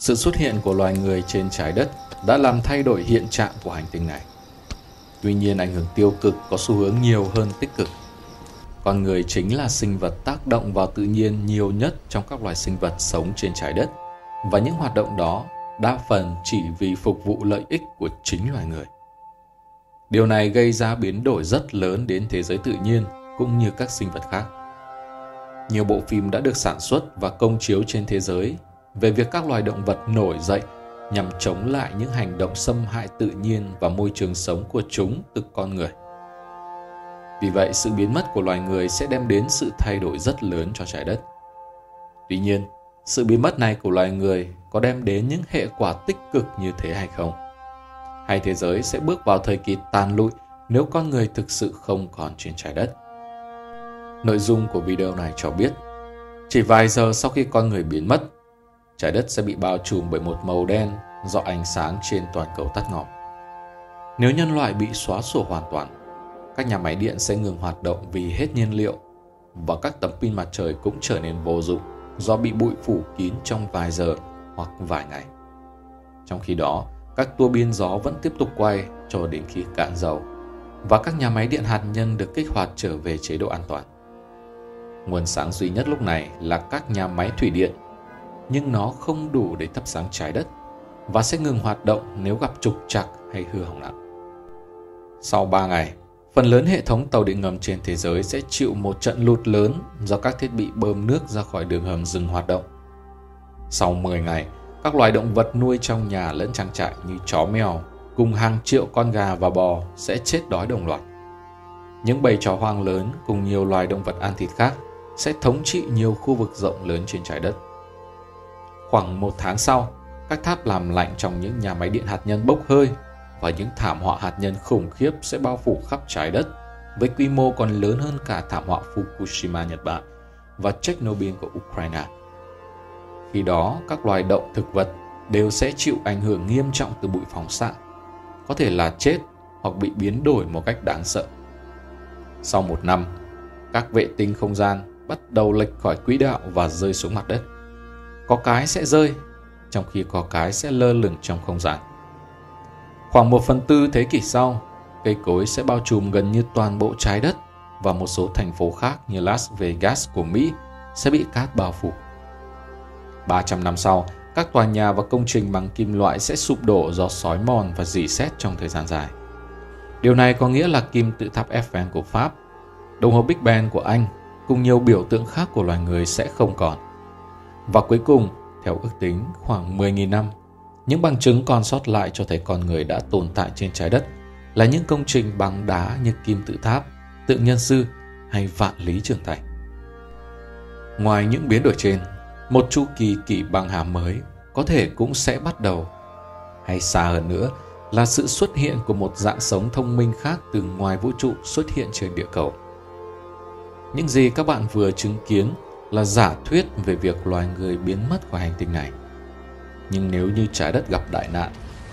Sự xuất hiện của loài người trên trái đất đã làm thay đổi hiện trạng của hành tinh này. Tuy nhiên, ảnh hưởng tiêu cực có xu hướng nhiều hơn tích cực. Con người chính là sinh vật tác động vào tự nhiên nhiều nhất trong các loài sinh vật sống trên trái đất và những hoạt động đó đa phần chỉ vì phục vụ lợi ích của chính loài người. Điều này gây ra biến đổi rất lớn đến thế giới tự nhiên cũng như các sinh vật khác. Nhiều bộ phim đã được sản xuất và công chiếu trên thế giới về việc các loài động vật nổi dậy nhằm chống lại những hành động xâm hại tự nhiên và môi trường sống của chúng từ con người. Vì vậy, sự biến mất của loài người sẽ đem đến sự thay đổi rất lớn cho trái đất. Tuy nhiên, sự biến mất này của loài người có đem đến những hệ quả tích cực như thế hay không? Hay thế giới sẽ bước vào thời kỳ tàn lụi nếu con người thực sự không còn trên trái đất? Nội dung của video này cho biết, chỉ vài giờ sau khi con người biến mất, trái đất sẽ bị bao trùm bởi một màu đen do ánh sáng trên toàn cầu tắt ngọt. Nếu nhân loại bị xóa sổ hoàn toàn, các nhà máy điện sẽ ngừng hoạt động vì hết nhiên liệu và các tấm pin mặt trời cũng trở nên vô dụng do bị bụi phủ kín trong vài giờ hoặc vài ngày. Trong khi đó, các tua bin gió vẫn tiếp tục quay cho đến khi cạn dầu và các nhà máy điện hạt nhân được kích hoạt trở về chế độ an toàn. Nguồn sáng duy nhất lúc này là các nhà máy thủy điện, nhưng nó không đủ để thắp sáng trái đất và sẽ ngừng hoạt động nếu gặp trục trặc hay hư hỏng nặng. Sau 3 ngày, phần lớn hệ thống tàu điện ngầm trên thế giới sẽ chịu một trận lụt lớn do các thiết bị bơm nước ra khỏi đường hầm dừng hoạt động. Sau 10 ngày, các loài động vật nuôi trong nhà lẫn trang trại như chó mèo cùng hàng triệu con gà và bò sẽ chết đói đồng loạt. Những bầy chó hoang lớn cùng nhiều loài động vật ăn thịt khác sẽ thống trị nhiều khu vực rộng lớn trên trái đất. Khoảng một tháng sau, các tháp làm lạnh trong những nhà máy điện hạt nhân bốc hơi và những thảm họa hạt nhân khủng khiếp sẽ bao phủ khắp trái đất với quy mô còn lớn hơn cả thảm họa Fukushima Nhật Bản và Chernobyl của Ukraine. Khi đó, các loài động thực vật đều sẽ chịu ảnh hưởng nghiêm trọng từ bụi phóng xạ, có thể là chết hoặc bị biến đổi một cách đáng sợ. Sau một năm, các vệ tinh không gian bắt đầu lệch khỏi quỹ đạo và rơi xuống mặt đất. Có cái sẽ rơi, trong khi có cái sẽ lơ lửng trong không gian. Khoảng một phần tư thế kỷ sau, cây cối sẽ bao trùm gần như toàn bộ trái đất và một số thành phố khác như Las Vegas của Mỹ sẽ bị cát bao phủ. 300 năm sau, các tòa nhà và công trình bằng kim loại sẽ sụp đổ do sói mòn và dỉ xét trong thời gian dài. Điều này có nghĩa là kim tự tháp Eiffel của Pháp, đồng hồ Big Ben của Anh cùng nhiều biểu tượng khác của loài người sẽ không còn. Và cuối cùng, theo ước tính khoảng 10.000 năm, những bằng chứng còn sót lại cho thấy con người đã tồn tại trên trái đất là những công trình bằng đá như kim tự tháp, tượng nhân sư hay vạn lý trường thành. Ngoài những biến đổi trên, một chu kỳ kỷ băng hà mới có thể cũng sẽ bắt đầu. Hay xa hơn nữa là sự xuất hiện của một dạng sống thông minh khác từ ngoài vũ trụ xuất hiện trên địa cầu. Những gì các bạn vừa chứng kiến là giả thuyết về việc loài người biến mất khỏi hành tinh này. Nhưng nếu như trái đất gặp đại nạn,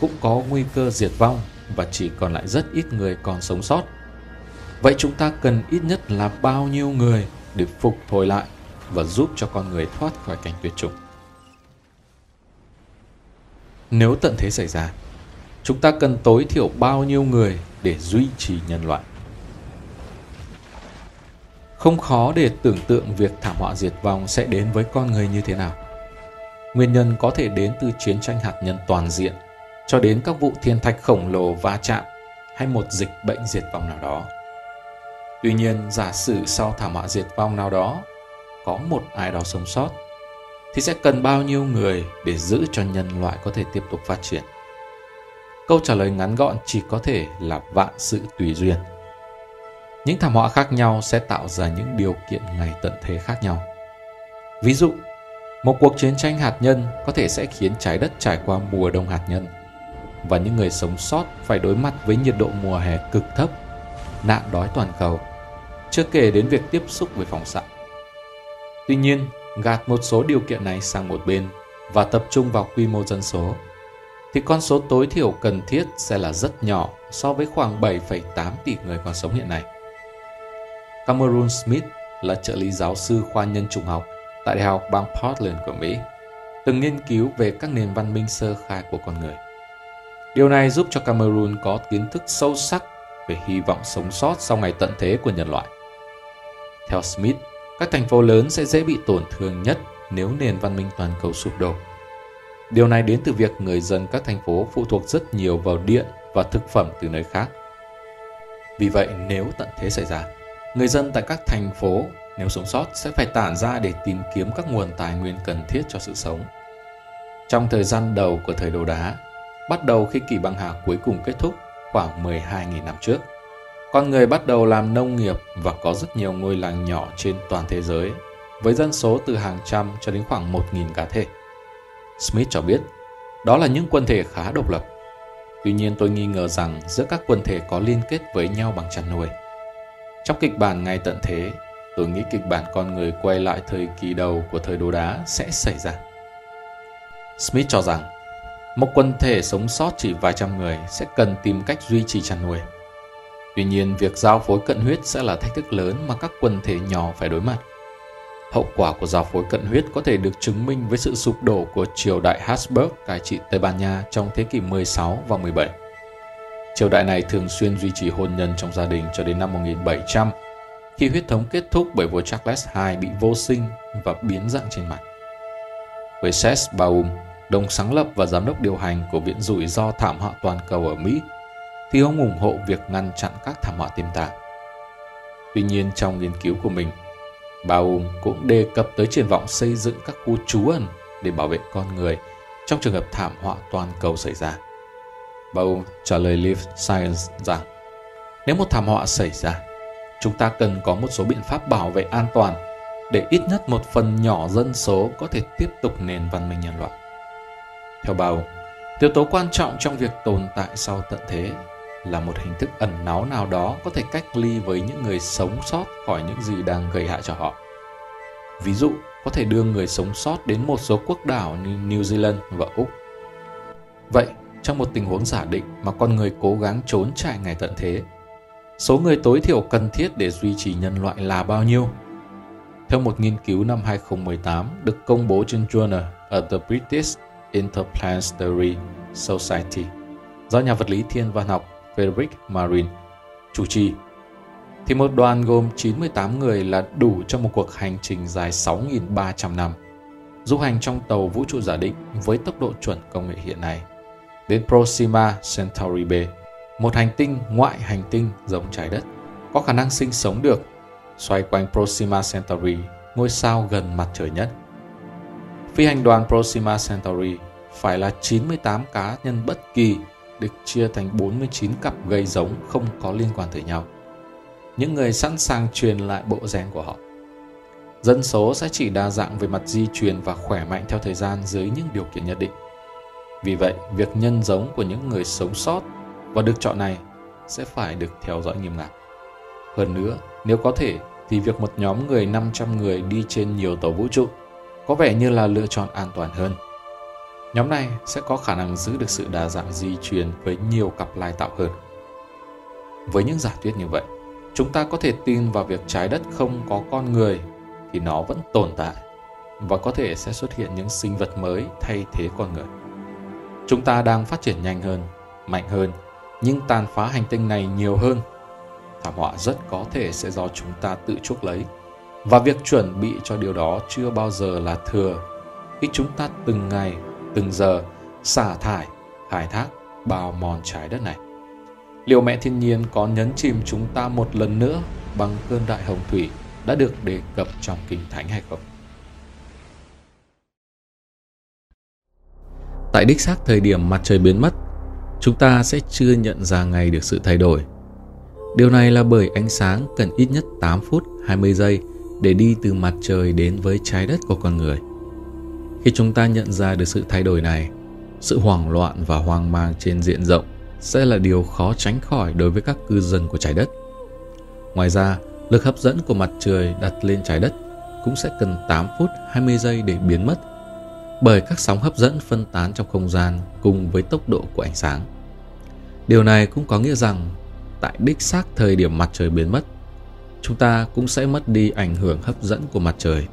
cũng có nguy cơ diệt vong và chỉ còn lại rất ít người còn sống sót. Vậy chúng ta cần ít nhất là bao nhiêu người để phục hồi lại và giúp cho con người thoát khỏi cảnh tuyệt chủng. Nếu tận thế xảy ra, chúng ta cần tối thiểu bao nhiêu người để duy trì nhân loại? Không khó để tưởng tượng việc thảm họa diệt vong sẽ đến với con người như thế nào. Nguyên nhân có thể đến từ chiến tranh hạt nhân toàn diện cho đến các vụ thiên thạch khổng lồ va chạm hay một dịch bệnh diệt vong nào đó. Tuy nhiên, giả sử sau thảm họa diệt vong nào đó có một ai đó sống sót thì sẽ cần bao nhiêu người để giữ cho nhân loại có thể tiếp tục phát triển? Câu trả lời ngắn gọn chỉ có thể là vạn sự tùy duyên. Những thảm họa khác nhau sẽ tạo ra những điều kiện ngày tận thế khác nhau. Ví dụ, một cuộc chiến tranh hạt nhân có thể sẽ khiến trái đất trải qua mùa đông hạt nhân và những người sống sót phải đối mặt với nhiệt độ mùa hè cực thấp, nạn đói toàn cầu, chưa kể đến việc tiếp xúc với phóng xạ. Tuy nhiên, gạt một số điều kiện này sang một bên và tập trung vào quy mô dân số, thì con số tối thiểu cần thiết sẽ là rất nhỏ so với khoảng 7,8 tỷ người còn sống hiện nay. Cameron Smith là trợ lý giáo sư khoa nhân chủng học tại Đại học bang Portland của Mỹ, từng nghiên cứu về các nền văn minh sơ khai của con người. Điều này giúp cho Cameron có kiến thức sâu sắc về hy vọng sống sót sau ngày tận thế của nhân loại. Theo Smith, các thành phố lớn sẽ dễ bị tổn thương nhất nếu nền văn minh toàn cầu sụp đổ. Điều này đến từ việc người dân các thành phố phụ thuộc rất nhiều vào điện và thực phẩm từ nơi khác. Vì vậy, nếu tận thế xảy ra, người dân tại các thành phố nếu sống sót sẽ phải tản ra để tìm kiếm các nguồn tài nguyên cần thiết cho sự sống. Trong thời gian đầu của thời đồ đá, bắt đầu khi kỷ băng hà cuối cùng kết thúc khoảng 12.000 năm trước, con người bắt đầu làm nông nghiệp và có rất nhiều ngôi làng nhỏ trên toàn thế giới, với dân số từ hàng trăm cho đến khoảng 1.000 cá thể. Smith cho biết, đó là những quân thể khá độc lập. Tuy nhiên tôi nghi ngờ rằng giữa các quân thể có liên kết với nhau bằng chăn nuôi. Trong kịch bản ngày tận thế, tôi nghĩ kịch bản con người quay lại thời kỳ đầu của thời đồ đá sẽ xảy ra. Smith cho rằng, một quần thể sống sót chỉ vài trăm người sẽ cần tìm cách duy trì chăn nuôi. Tuy nhiên, việc giao phối cận huyết sẽ là thách thức lớn mà các quần thể nhỏ phải đối mặt. Hậu quả của giao phối cận huyết có thể được chứng minh với sự sụp đổ của triều đại Habsburg cai trị Tây Ban Nha trong thế kỷ 16 và 17. Triều đại này thường xuyên duy trì hôn nhân trong gia đình cho đến năm 1700, khi huyết thống kết thúc bởi vua Charles II bị vô sinh và biến dạng trên mặt. Với Seth Baum, đồng sáng lập và giám đốc điều hành của Viện Rủi ro Thảm họa Toàn cầu ở Mỹ, thì ông ủng hộ việc ngăn chặn các thảm họa tiềm tàng. Tuy nhiên trong nghiên cứu của mình, Baum cũng đề cập tới triển vọng xây dựng các khu trú ẩn để bảo vệ con người trong trường hợp thảm họa toàn cầu xảy ra. Baum trả lời Live Science rằng nếu một thảm họa xảy ra, chúng ta cần có một số biện pháp bảo vệ an toàn để ít nhất một phần nhỏ dân số có thể tiếp tục nền văn minh nhân loại. Theo Baum, yếu tố quan trọng trong việc tồn tại sau tận thế là một hình thức ẩn náu nào đó có thể cách ly với những người sống sót khỏi những gì đang gây hại cho họ. Ví dụ, có thể đưa người sống sót đến một số quốc đảo như New Zealand và Úc. Vậy, trong một tình huống giả định mà con người cố gắng trốn chạy ngày tận thế, số người tối thiểu cần thiết để duy trì nhân loại là bao nhiêu? Theo một nghiên cứu năm 2018 được công bố trên Journal of the British Interplanetary Society do nhà vật lý thiên văn học Frederick Marin chủ trì, thì một đoàn gồm 98 người là đủ cho một cuộc hành trình dài 6.300 năm, du hành trong tàu vũ trụ giả định với tốc độ chuẩn công nghệ hiện nay, đến Proxima Centauri B, một hành tinh ngoại hành tinh giống trái đất, có khả năng sinh sống được, xoay quanh Proxima Centauri, ngôi sao gần mặt trời nhất. Phi hành đoàn Proxima Centauri phải là 98 cá nhân bất kỳ được chia thành 49 cặp gây giống không có liên quan tới nhau. Những người sẵn sàng truyền lại bộ gen của họ. Dân số sẽ chỉ đa dạng về mặt di truyền và khỏe mạnh theo thời gian dưới những điều kiện nhất định. Vì vậy, việc nhân giống của những người sống sót và được chọn này sẽ phải được theo dõi nghiêm ngặt. Hơn nữa, nếu có thể thì việc một nhóm người 500 người đi trên nhiều tàu vũ trụ có vẻ như là lựa chọn an toàn hơn. Nhóm này sẽ có khả năng giữ được sự đa dạng di truyền với nhiều cặp lai tạo hơn. Với những giả thuyết như vậy, chúng ta có thể tin vào việc trái đất không có con người thì nó vẫn tồn tại và có thể sẽ xuất hiện những sinh vật mới thay thế con người. Chúng ta đang phát triển nhanh hơn, mạnh hơn, nhưng tàn phá hành tinh này nhiều hơn. Thảm họa rất có thể sẽ do chúng ta tự chuốc lấy và việc chuẩn bị cho điều đó chưa bao giờ là thừa khi chúng ta từng ngày từng giờ xả thải, khai thác, bào mòn trái đất này. Liệu mẹ thiên nhiên có nhấn chìm chúng ta một lần nữa bằng cơn đại hồng thủy đã được đề cập trong Kinh Thánh hay không? Tại đích xác thời điểm mặt trời biến mất, chúng ta sẽ chưa nhận ra ngay được sự thay đổi. Điều này là bởi ánh sáng cần ít nhất 8 phút 20 giây để đi từ mặt trời đến với trái đất của con người. Khi chúng ta nhận ra được sự thay đổi này, sự hoảng loạn và hoang mang trên diện rộng sẽ là điều khó tránh khỏi đối với các cư dân của trái đất. Ngoài ra, lực hấp dẫn của mặt trời đặt lên trái đất cũng sẽ cần 8 phút 20 giây để biến mất bởi các sóng hấp dẫn phân tán trong không gian cùng với tốc độ của ánh sáng. Điều này cũng có nghĩa rằng tại đích xác thời điểm mặt trời biến mất, chúng ta cũng sẽ mất đi ảnh hưởng hấp dẫn của mặt trời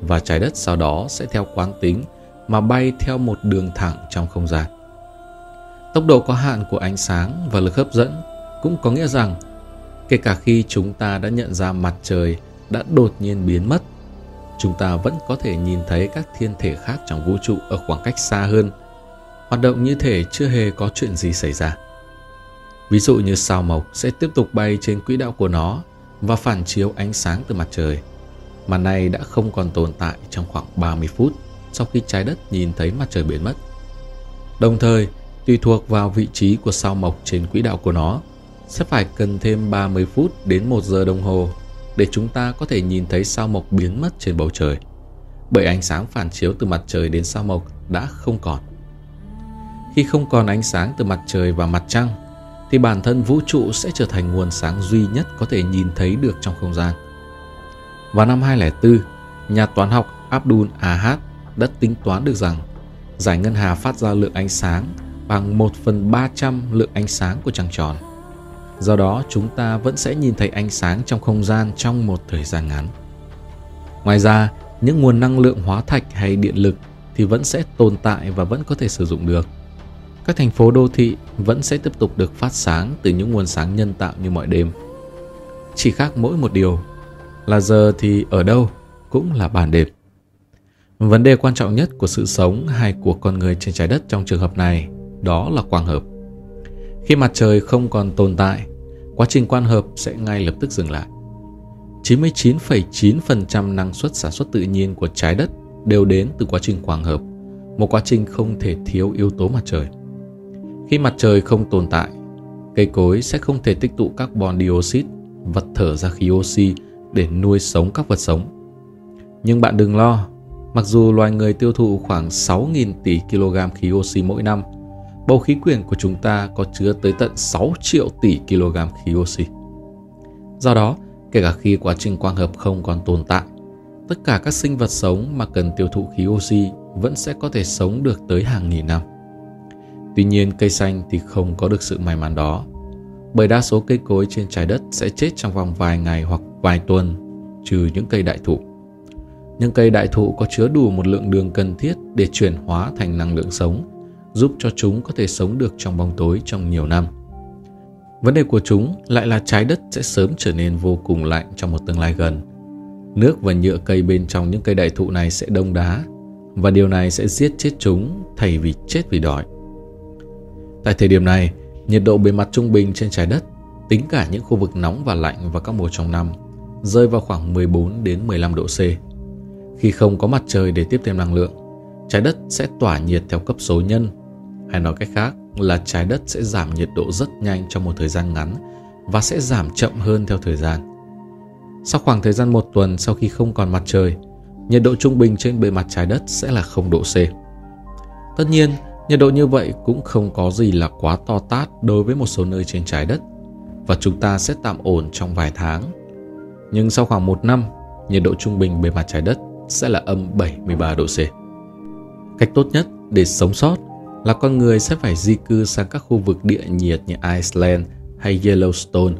và trái đất sau đó sẽ theo quán tính mà bay theo một đường thẳng trong không gian. Tốc độ có hạn của ánh sáng và lực hấp dẫn cũng có nghĩa rằng kể cả khi chúng ta đã nhận ra mặt trời đã đột nhiên biến mất, chúng ta vẫn có thể nhìn thấy các thiên thể khác trong vũ trụ ở khoảng cách xa hơn, hoạt động như thể chưa hề có chuyện gì xảy ra. Ví dụ như sao mộc sẽ tiếp tục bay trên quỹ đạo của nó và phản chiếu ánh sáng từ mặt trời. Mà nay đã không còn tồn tại trong khoảng 30 phút sau khi trái đất nhìn thấy mặt trời biến mất. Đồng thời, tùy thuộc vào vị trí của sao mộc trên quỹ đạo của nó, sẽ phải cần thêm 30 phút đến 1 giờ đồng hồ để chúng ta có thể nhìn thấy sao mộc biến mất trên bầu trời. Bởi ánh sáng phản chiếu từ mặt trời đến sao mộc đã không còn. Khi không còn ánh sáng từ mặt trời và mặt trăng, thì bản thân vũ trụ sẽ trở thành nguồn sáng duy nhất có thể nhìn thấy được trong không gian. Vào năm 2004, nhà toán học Abdul Ahad đã tính toán được rằng giải ngân hà phát ra lượng ánh sáng bằng 1 phần 300 lượng ánh sáng của trăng tròn. Do đó, chúng ta vẫn sẽ nhìn thấy ánh sáng trong không gian trong một thời gian ngắn. Ngoài ra, những nguồn năng lượng hóa thạch hay điện lực thì vẫn sẽ tồn tại và vẫn có thể sử dụng được. Các thành phố đô thị vẫn sẽ tiếp tục được phát sáng từ những nguồn sáng nhân tạo như mọi đêm. Chỉ khác mỗi một điều là giờ thì ở đâu cũng là ban đêm. Vấn đề quan trọng nhất của sự sống hay của con người trên trái đất trong trường hợp này đó là quang hợp. Khi mặt trời không còn tồn tại, quá trình quang hợp sẽ ngay lập tức dừng lại. 99,9% năng suất sản xuất tự nhiên của trái đất đều đến từ quá trình quang hợp, một quá trình không thể thiếu yếu tố mặt trời. Khi mặt trời không tồn tại, cây cối sẽ không thể tích tụ carbon dioxide, vật thở ra khí oxy để nuôi sống các vật sống. Nhưng bạn đừng lo, mặc dù loài người tiêu thụ khoảng 6.000 tỷ kg khí oxy mỗi năm, bầu khí quyển của chúng ta có chứa tới tận 6 triệu tỷ kg khí oxy. Do đó, kể cả khi quá trình quang hợp không còn tồn tại, tất cả các sinh vật sống mà cần tiêu thụ khí oxy vẫn sẽ có thể sống được tới hàng nghìn năm. Tuy nhiên cây xanh thì không có được sự may mắn đó, bởi đa số cây cối trên trái đất sẽ chết trong vòng vài ngày hoặc vài tuần, trừ những cây đại thụ. Những cây đại thụ có chứa đủ một lượng đường cần thiết để chuyển hóa thành năng lượng sống, giúp cho chúng có thể sống được trong bóng tối trong nhiều năm. Vấn đề của chúng lại là trái đất sẽ sớm trở nên vô cùng lạnh trong một tương lai gần. Nước và nhựa cây bên trong những cây đại thụ này sẽ đông đá và điều này sẽ giết chết chúng thay vì chết vì đói. Tại thời điểm này, nhiệt độ bề mặt trung bình trên trái đất, tính cả những khu vực nóng và lạnh vào các mùa trong năm, rơi vào khoảng 14 đến 15 độ C. Khi không có mặt trời để tiếp thêm năng lượng, trái đất sẽ tỏa nhiệt theo cấp số nhân, hay nói cách khác là trái đất sẽ giảm nhiệt độ rất nhanh trong một thời gian ngắn và sẽ giảm chậm hơn theo thời gian. Sau khoảng thời gian một tuần sau khi không còn mặt trời, nhiệt độ trung bình trên bề mặt trái đất sẽ là 0 độ C. Tất nhiên, Nhiệt độ như vậy cũng không có gì là quá to tát đối với một số nơi trên trái đất và chúng ta sẽ tạm ổn trong vài tháng. Nhưng sau khoảng một năm, nhiệt độ trung bình bề mặt trái đất sẽ là âm 73 độ C. Cách tốt nhất để sống sót là con người sẽ phải di cư sang các khu vực địa nhiệt như Iceland hay Yellowstone.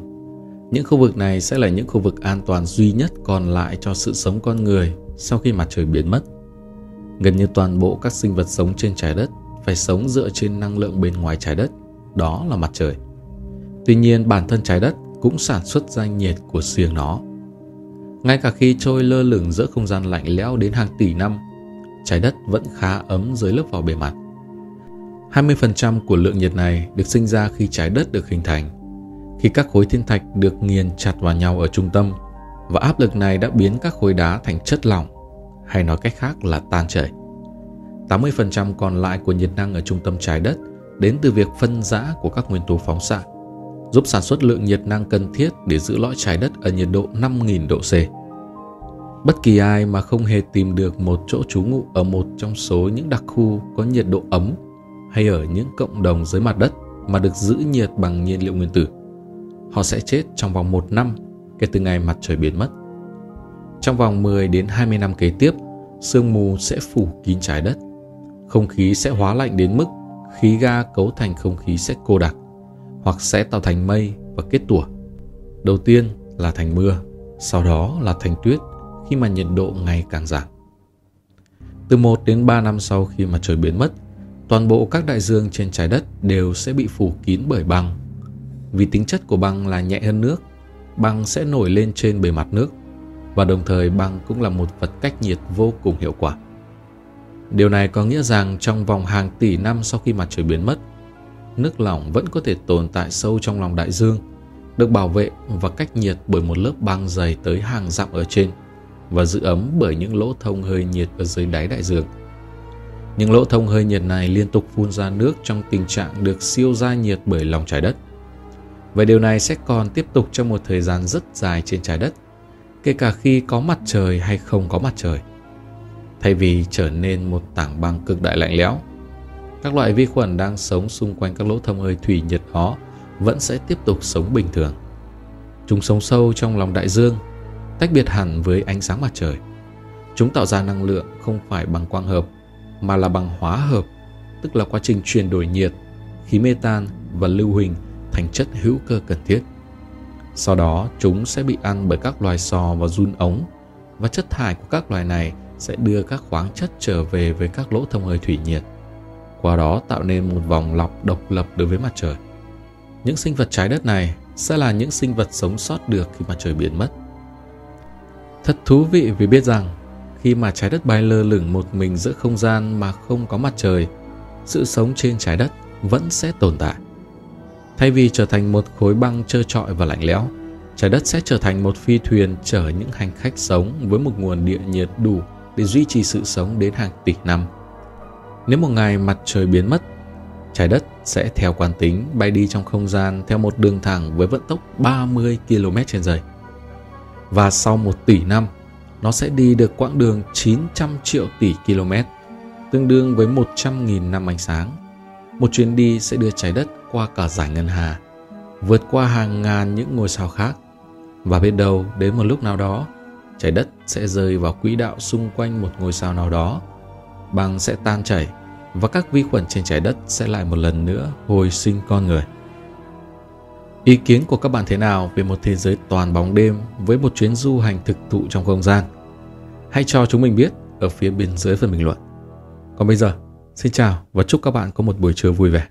Những khu vực này sẽ là những khu vực an toàn duy nhất còn lại cho sự sống con người sau khi mặt trời biến mất. Gần như toàn bộ các sinh vật sống trên trái đất phải sống dựa trên năng lượng bên ngoài trái đất, đó là mặt trời. Tuy nhiên bản thân trái đất cũng sản xuất ra nhiệt của riêng nó. Ngay cả khi trôi lơ lửng giữa không gian lạnh lẽo đến hàng tỷ năm, trái đất vẫn khá ấm dưới lớp vỏ bề mặt. 20% của lượng nhiệt này được sinh ra khi trái đất được hình thành, khi các khối thiên thạch được nghiền chặt vào nhau ở trung tâm và áp lực này đã biến các khối đá thành chất lỏng, hay nói cách khác là tan chảy. 80% còn lại của nhiệt năng ở trung tâm trái đất đến từ việc phân rã của các nguyên tố phóng xạ, giúp sản xuất lượng nhiệt năng cần thiết để giữ lõi trái đất ở nhiệt độ 5.000 độ C. Bất kỳ ai mà không hề tìm được một chỗ trú ngụ ở một trong số những đặc khu có nhiệt độ ấm hay ở những cộng đồng dưới mặt đất mà được giữ nhiệt bằng nhiên liệu nguyên tử, họ sẽ chết trong vòng một năm kể từ ngày mặt trời biến mất. Trong vòng 10 đến 20 năm kế tiếp, sương mù sẽ phủ kín trái đất không khí sẽ hóa lạnh đến mức khí ga cấu thành không khí sẽ cô đặc hoặc sẽ tạo thành mây và kết tủa. Đầu tiên là thành mưa, sau đó là thành tuyết khi mà nhiệt độ ngày càng giảm. Từ 1 đến 3 năm sau khi mặt trời biến mất, toàn bộ các đại dương trên trái đất đều sẽ bị phủ kín bởi băng. Vì tính chất của băng là nhẹ hơn nước, băng sẽ nổi lên trên bề mặt nước và đồng thời băng cũng là một vật cách nhiệt vô cùng hiệu quả. Điều này có nghĩa rằng trong vòng hàng tỷ năm sau khi mặt trời biến mất, nước lỏng vẫn có thể tồn tại sâu trong lòng đại dương, được bảo vệ và cách nhiệt bởi một lớp băng dày tới hàng dặm ở trên và giữ ấm bởi những lỗ thông hơi nhiệt ở dưới đáy đại dương. Những lỗ thông hơi nhiệt này liên tục phun ra nước trong tình trạng được siêu gia nhiệt bởi lòng trái đất. Và điều này sẽ còn tiếp tục trong một thời gian rất dài trên trái đất, kể cả khi có mặt trời hay không có mặt trời. Thay vì trở nên một tảng băng cực đại lạnh lẽo, các loại vi khuẩn đang sống xung quanh các lỗ thông hơi thủy nhiệt đó vẫn sẽ tiếp tục sống bình thường. Chúng sống sâu trong lòng đại dương, tách biệt hẳn với ánh sáng mặt trời. Chúng tạo ra năng lượng không phải bằng quang hợp, mà là bằng hóa hợp, tức là quá trình chuyển đổi nhiệt, khí metan và lưu huỳnh thành chất hữu cơ cần thiết. Sau đó, chúng sẽ bị ăn bởi các loài sò và run ống, và chất thải của các loài này sẽ đưa các khoáng chất trở về với các lỗ thông hơi thủy nhiệt. Qua đó tạo nên một vòng lọc độc lập đối với mặt trời. Những sinh vật trái đất này sẽ là những sinh vật sống sót được khi mặt trời biến mất. Thật thú vị vì biết rằng khi mà trái đất bay lơ lửng một mình giữa không gian mà không có mặt trời, sự sống trên trái đất vẫn sẽ tồn tại. Thay vì trở thành một khối băng trơ trọi và lạnh lẽo, trái đất sẽ trở thành một phi thuyền chở những hành khách sống với một nguồn địa nhiệt đủ để duy trì sự sống đến hàng tỷ năm. Nếu một ngày mặt trời biến mất, trái đất sẽ theo quán tính bay đi trong không gian theo một đường thẳng với vận tốc 30 km h Và sau một tỷ năm, nó sẽ đi được quãng đường 900 triệu tỷ km, tương đương với 100.000 năm ánh sáng. Một chuyến đi sẽ đưa trái đất qua cả giải ngân hà, vượt qua hàng ngàn những ngôi sao khác. Và biết đâu đến một lúc nào đó, trái đất sẽ rơi vào quỹ đạo xung quanh một ngôi sao nào đó. Băng sẽ tan chảy và các vi khuẩn trên trái đất sẽ lại một lần nữa hồi sinh con người. Ý kiến của các bạn thế nào về một thế giới toàn bóng đêm với một chuyến du hành thực thụ trong không gian? Hãy cho chúng mình biết ở phía bên dưới phần bình luận. Còn bây giờ, xin chào và chúc các bạn có một buổi trưa vui vẻ.